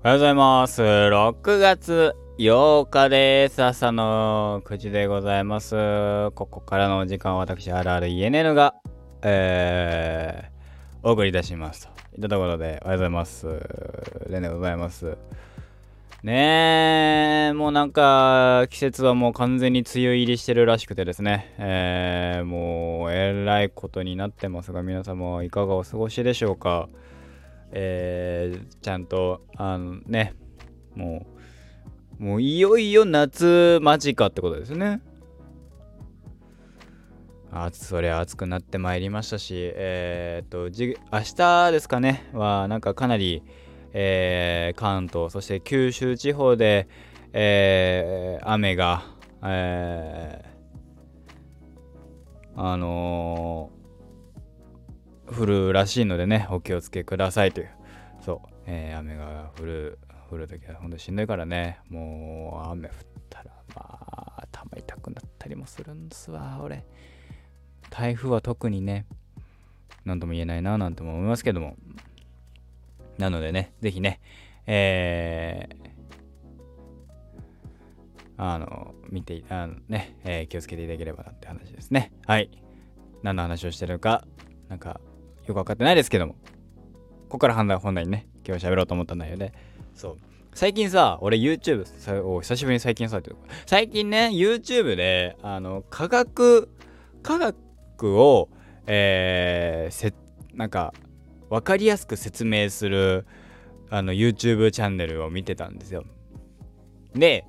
おはようございます。6月8日です。朝の9時でございます。ここからのお時間は私、あるある ENN が、えー、お送りいたします。といったところで、おはようございます。レンでございます。ねえ、もうなんか、季節はもう完全に梅雨入りしてるらしくてですね、えー、もう、えらいことになってますが、皆様いかがお過ごしでしょうか。えー、ちゃんと、あのね、もう、もういよいよ夏間近ってことですね。あそりゃ暑くなってまいりましたし、えー、っと、じ明日ですかね、は、なんかかなり、えー、関東、そして九州地方で、えー、雨が、えー、あの、降るらしいのでね、お気をつけくださいという。そう、えー、雨が降る、降るときはほんとしんどいからね、もう雨降ったら、まあ、頭痛くなったりもするんですわ、俺。台風は特にね、何とも言えないな、なんても思いますけども。なのでね、ぜひね、えー、あの、見て、あのね、えー、気をつけていただければなって話ですね。はい。何の話をしてるか、なんか、よく分かってないですけども、ここから本題本題にね、今日喋ろうと思った内容で、そう。最近さ、俺 YouTube さ、お久しぶりに最近さ、最近ね、YouTube で、あの、科学、科学を、えー、せ、なんか、分かりやすく説明するあの YouTube チャンネルを見てたんですよ。で、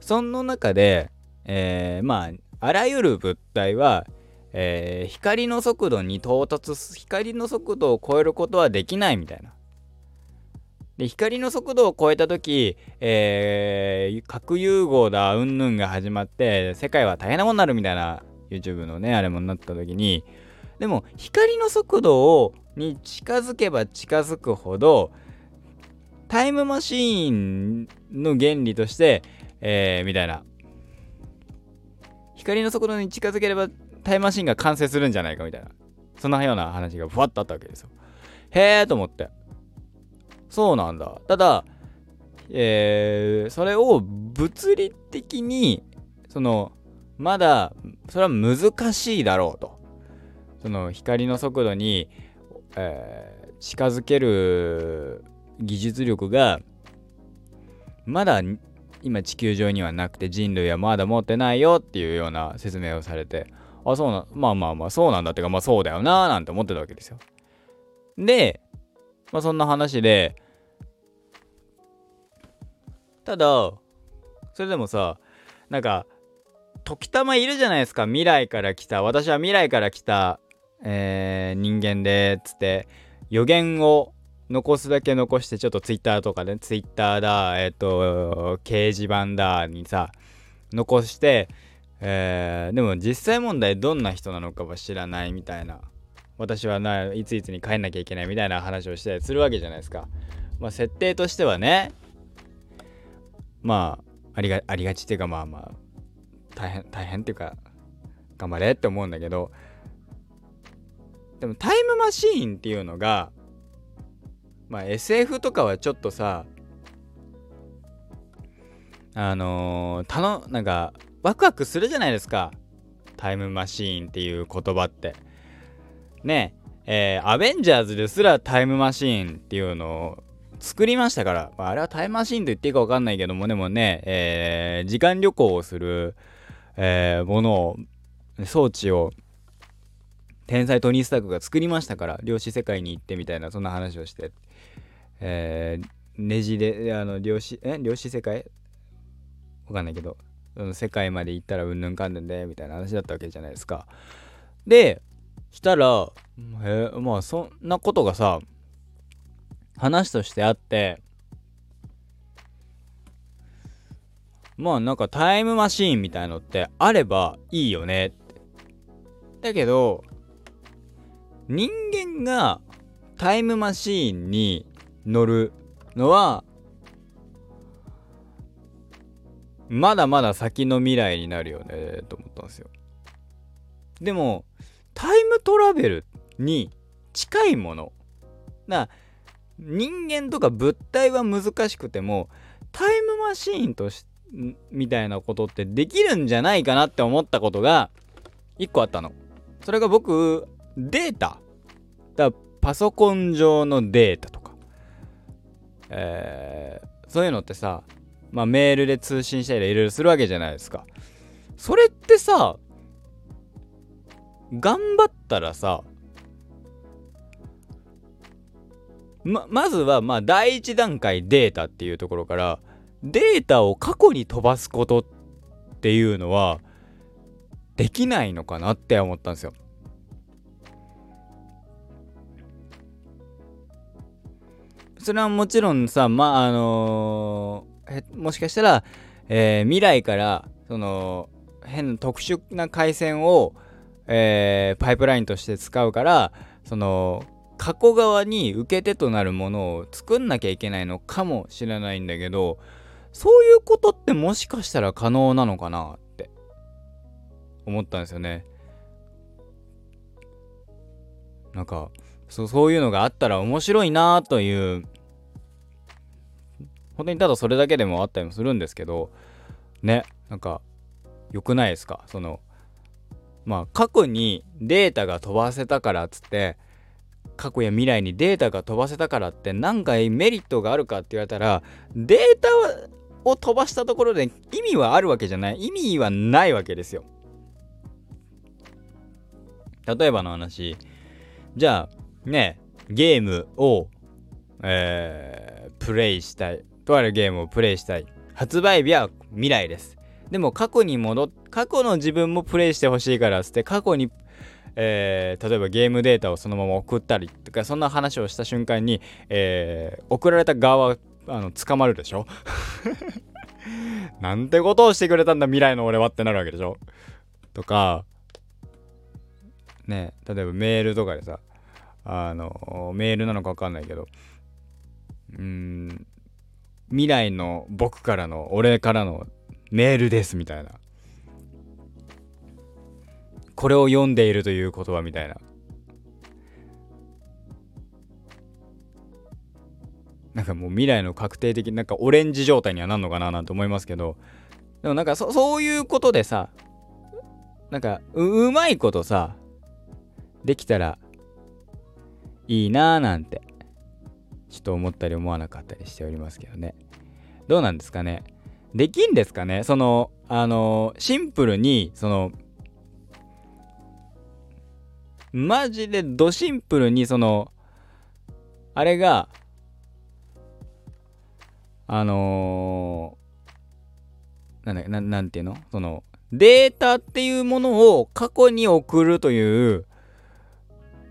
その中で、えー、まあ、あらゆる物体は、えー、光の速度に到達す光の速度を超えることはできないみたいな。で、光の速度を超えた時、えー、核融合だ、うんぬんが始まって、世界は大変なものになるみたいな YouTube のね、あれもなった時に、でも、光の速度をに近づけば近づくほどタイムマシーンの原理として、えー、みたいな光の速度に近づければタイムマシンが完成するんじゃないかみたいな。そんなような話がふわっとあったわけですよ。へえと思って。そうなんだ。ただえー、それを物理的にそのまだそれは難しいだろうと。その光の速度にえー、近づける技術力がまだ今地球上にはなくて人類はまだ持ってないよっていうような説明をされて。あそうなまあまあまあそうなんだってかまあそうだよなーなんて思ってたわけですよ。でまあそんな話でただそれでもさなんか時たまいるじゃないですか未来から来た私は未来から来たえー、人間でつって予言を残すだけ残してちょっとツイッターとかで、ね、ツイッターだえっ、ー、と掲示板だにさ残してえー、でも実際問題どんな人なのかは知らないみたいな。私はないついつに帰んなきゃいけないみたいな話をしてするわけじゃないですか。まあ設定としてはねまあありがありがちっていうかまあまあ大変大変っていうか頑張れって思うんだけど。でもタイムマシーンっていうのがまあ SF とかはちょっとさあのー、たのなんかワクワクするじゃないですか。タイムマシーンっていう言葉って。ねえー、アベンジャーズですらタイムマシーンっていうのを作りましたから、まあ、あれはタイムマシーンと言っていいか分かんないけどもでもね、えー、時間旅行をする、えー、ものを装置を天才トニー・スタークが作りましたから量子世界に行ってみたいなそんな話をしてえー、ネジであの量子え量子世界？わかんないけど。世界まで行ったらうんぬんかんぬんでみたいな話だったわけじゃないですか。でしたらえ、まあそんなことがさ話としてあってまあなんかタイムマシーンみたいのってあればいいよね。ってだけど人間がタイムマシーンに乗るのはまだまだ先の未来になるよねと思ったんですよ。でもタイムトラベルに近いものな人間とか物体は難しくてもタイムマシーンとしみたいなことってできるんじゃないかなって思ったことが1個あったの。それが僕データだパソコン上のデータとか、えー、そういうのってさ、まあ、メールで通信したりいろいろするわけじゃないですか。それってさ頑張ったらさままずはまあ第一段階データっていうところからデータを過去に飛ばすことっていうのはできないのかなって思ったんですよ。それはもちろんさまああのー、もしかしたら、えー、未来からその変特殊な回線を、えー、パイプラインとして使うからその過去側に受け手となるものを作んなきゃいけないのかもしれないんだけどそういうことってもしかしたら可能なのかなって思ったんですよね。なんかそそういうのがあったら面白いなという本当にただそれだけでもあったりもするんですけどねなんか良くないですか？そのまあ過去にデータが飛ばせたからっつって過去や未来にデータが飛ばせたからって何回メリットがあるかって言われたらデータを飛ばしたところで意味はあるわけじゃない。意味はないわけですよ。例えばの話。じゃあねゲームを、えー、プレイしたい。とあるゲームをプレイしたい。発売日は未来です。でも過去に戻っ過去の自分もプレイしてほしいからっつって過去にえー、例えばゲームデータをそのまま送ったりとかそんな話をした瞬間に、えー、送られた側はあの捕まるでしょ？なんてことをしてくれたんだ未来の俺はってなるわけでしょ？とかね例えばメールとかでさあのメールなのか分かんないけどうん未来の僕からの俺からのメールですみたいな。これを読んでいるという言葉みたいな。なんかもう未来の確定的なんかオレンジ状態にはなんのかななんて思いますけど。でもなんかそそういうことでさなんかうまいことさできたらいいなーなんて。ちょっと思ったり思わなかったりしておりますけどね。どうなんですかね。できんですかね。そのあのシンプルにそのマジでドシンプルにそのあれがあのー、なんだななんていうの？そのデータっていうものを過去に送るという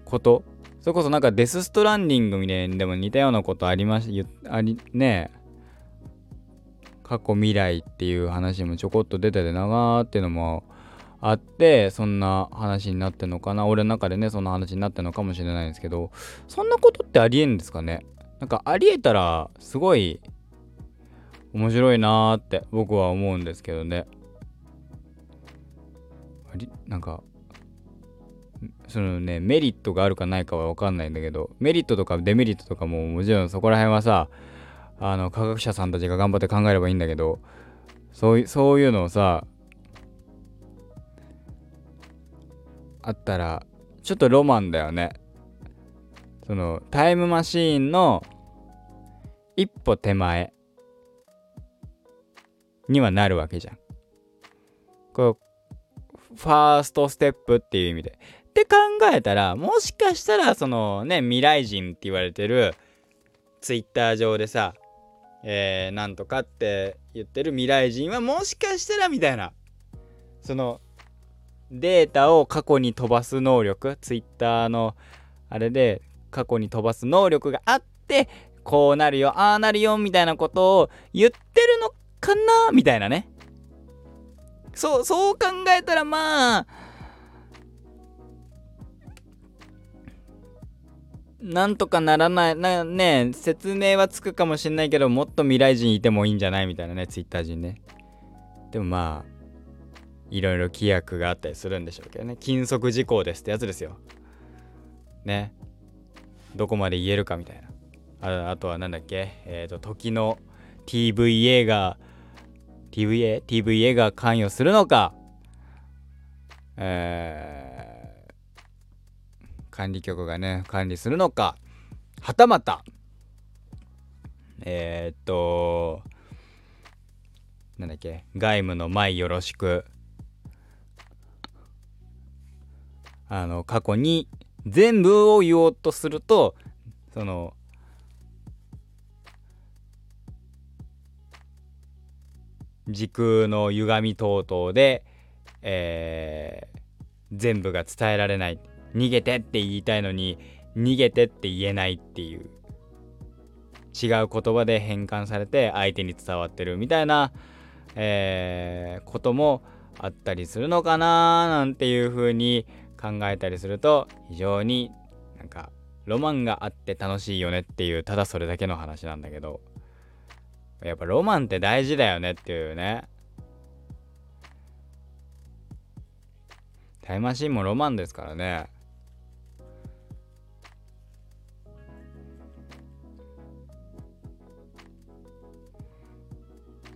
ことそれこそなんかデス・ストランディングみたいにでも似たようなことありましありね。過去未来っていう話もちょこっと出ててなーっていうのもあってそんな話になってんのかな。俺の中でねそんな話になってんのかもしれないんですけどそんなことってありえんですかね？なんかありえたらすごい面白いなーって僕は思うんですけどね。ありなんかそのねメリットがあるかないかは分かんないんだけどメリットとかデメリットとかももちろんそこら辺はさあの科学者さんたちが頑張って考えればいいんだけどそういうそういうのをさあったらちょっとロマンだよね。そのタイムマシーンの一歩手前にはなるわけじゃん。こうファーストステップっていう意味で。って考えたらもしかしたらそのね未来人って言われてるツイッター上でさえー、なんとかって言ってる未来人はもしかしたらみたいなそのデータを過去に飛ばす能力、ツイッターのあれで過去に飛ばす能力があって、こうなるよ、ああなるよ、みたいなことを言ってるのかなみたいなね。そう、そう考えたらまあ、なんとかならない、なね、説明はつくかもしんないけど、もっと未来人いてもいいんじゃない？みたいなね、ツイッター人ね。でもまあ、いろいろ規約があったりするんでしょうけどね。禁則事項ですってやつですよ。ね。どこまで言えるかみたいな。ああとはなんだっけ？えっ、ー、と時の TVA が TVA?TVA TVA が関与するのか。えー、管理局がね管理するのか。はたまた。えー、っとなんだっけ外務の前よろしく。あの過去に全部を言おうとするとその時空の歪み等々で、えー、全部が伝えられない。逃げてって言いたいのに逃げてって言えないっていう。違う言葉で変換されて相手に伝わってるみたいな、えー、こともあったりするのかななんていう風に考えたりすると非常になんかロマンがあって楽しいよねっていうただそれだけの話なんだけど。やっぱロマンって大事だよねっていうね。タイムマシンもロマンですからね。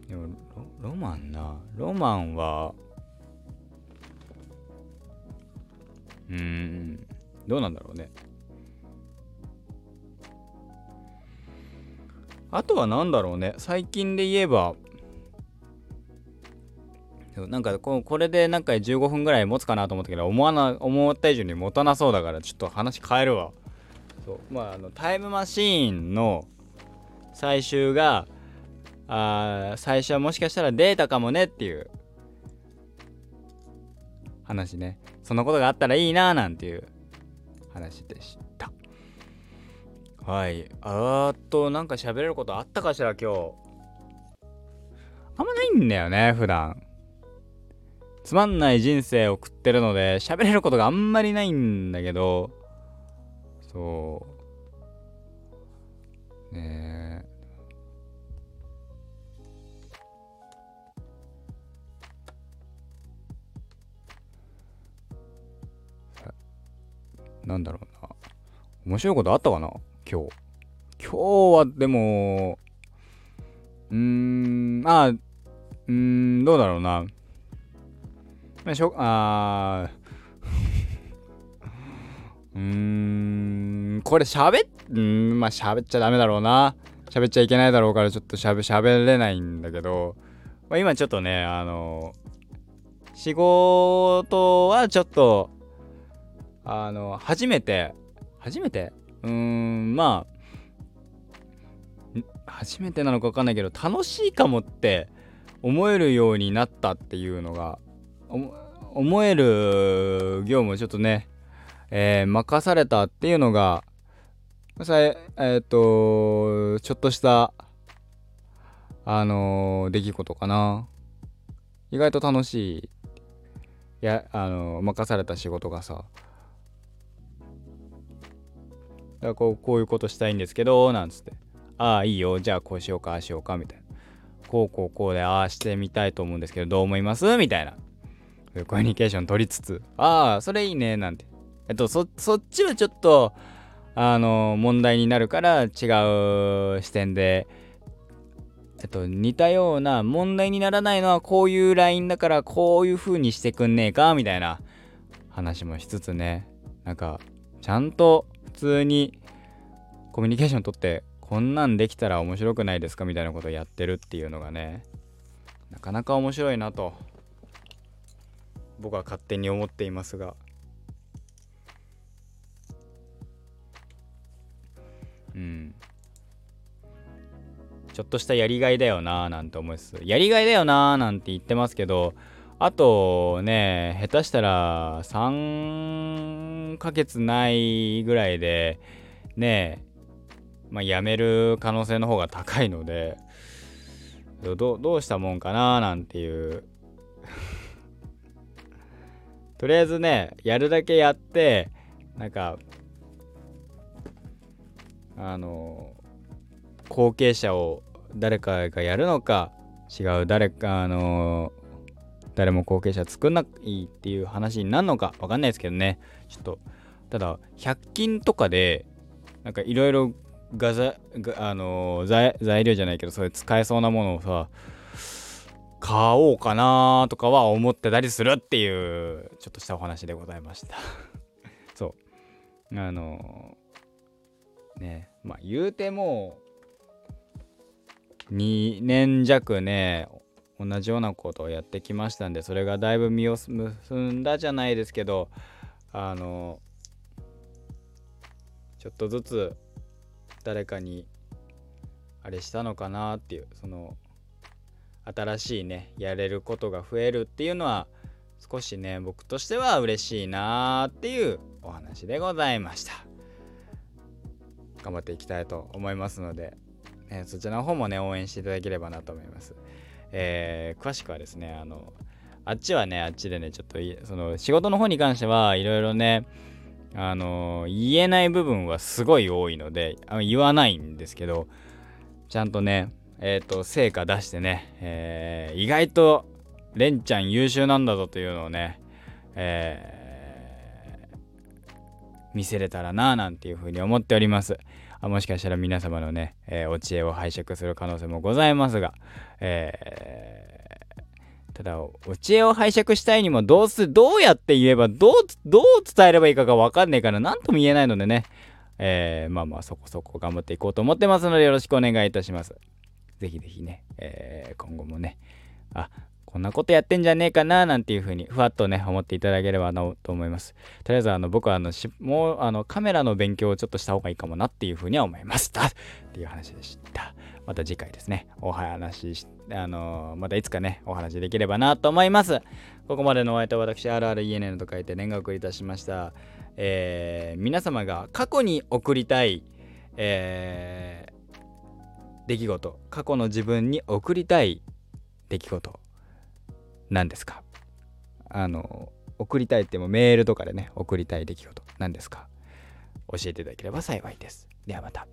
でもロマンな。ロマンはうんどうなんだろうね。あとは何だろうね。最近で言えばなんかここれでなんか15分ぐらい持つかなと思ったけど思わな思った以上に持たなそうだからちょっと話変えるわ。そう。まああのタイムマシーンの最終があ最初はもしかしたらデータかもねっていう話ね。そのことがあったらいいななんていう話でした。はい。あっとなんか喋れることあったかしら今日。あんまないんだよね普段。つまんない人生を送ってるので喋れることがあんまりないんだけど。そう。ねえ。なんだろうな。面白いことあったかな？今日。今日はでもうーんまあうーんどうだろうな。まあ、しょあ うーんこれ喋っうんまあ喋っちゃダメだろうな。喋っちゃいけないだろうからちょっと喋喋れないんだけど、まあ、今ちょっとねあの仕事はちょっとあの初めて初めて？うーんまあ初めてなのか分かんないけど楽しいかもって思えるようになったっていうのが思える業務をちょっとね、えー、任されたっていうのがさええー、っとちょっとしたあのー、出来事かな。意外と楽しい。やあの任された仕事がさ。だこうこういうことしたいんですけどなんつって。ああいいよ。じゃあこうしようかああしようかみたいな。こうこうこうでああしてみたいと思うんですけどどう思います？みたいな。コミュニケーション取りつつ。ああそれいいね。なんて。えっとそそっちはちょっとあの問題になるから違う視点でえっと似たような問題にならないのはこういうラインだからこういう風にしてくんねえか？みたいな話もしつつね。なんかちゃんと通にコミュニケーション取ってこんなんできたら面白くないですかみたいなことをやってるっていうのがねなかなか面白いなと僕は勝手に思っていますが。うん。ちょっとしたやりがいだよなーなんて思いますやりがいだよなーなんて言ってますけどあとね、下手したら3ヶ月ないぐらいで、ね、まあ、辞める可能性の方が高いので、どどうしたもんかななんていう。とりあえずね、やるだけやって、なんか、あの、後継者を誰かがやるのか、違う誰か、あの誰も後継者作んないっていう話になるのか分かんないですけどね。ちょっとただ100均とかでなんかいろいろ画材あの材材料じゃないけどそういう使えそうなものをさ買おうかなとかは思ってたりするっていうちょっとしたお話でございました。そう。あのねまあ言うても2年弱ね同じようなことをやってきましたんでそれがだいぶ実を結んだじゃないですけどあのちょっとずつ誰かにあれしたのかなっていうその新しいねやれることが増えるっていうのは少しね僕としては嬉しいなーっていうお話でございました。頑張っていきたいと思いますので、ね、そちらの方もね応援していただければなと思います。えー、詳しくはですねあのあっちはねあっちでねちょっとその仕事の方に関してはいろいろねあの言えない部分はすごい多いのであ言わないんですけどちゃんとねえっ、ー、と成果出してね、えー、意外とレンちゃん優秀なんだぞというのをね、えー、見せれたらななんていうふうに思っております。もしかしたら皆様のね、えー、お知恵を拝借する可能性もございますが、えー、ただお知恵を拝借したいにもどうすどうやって言えばどうどう伝えればいいかが分かんないから何とも言えないのでね、えー、まあまあそこそこ頑張っていこうと思ってますのでよろしくお願いいたします。ぜひぜひね、えー、今後もねあこんなことやってんじゃねえかななんていうふうにふわっとね思っていただければなと思います。とりあえずあの僕はあのしもうあのカメラの勉強をちょっとした方がいいかもなっていうふうには思いました。っていう話でした。また次回ですね。お話しあのまたいつかねお話できればなと思います。ここまでのお相手は私 RRENN と書いて年賀送りいたしました。えー、皆様が過去に送りたいえー、出来事過去の自分に送りたい出来事何ですか？あの送りたいってもメールとかでね送りたい出来事何ですか？教えていただければ幸いです。ではまた。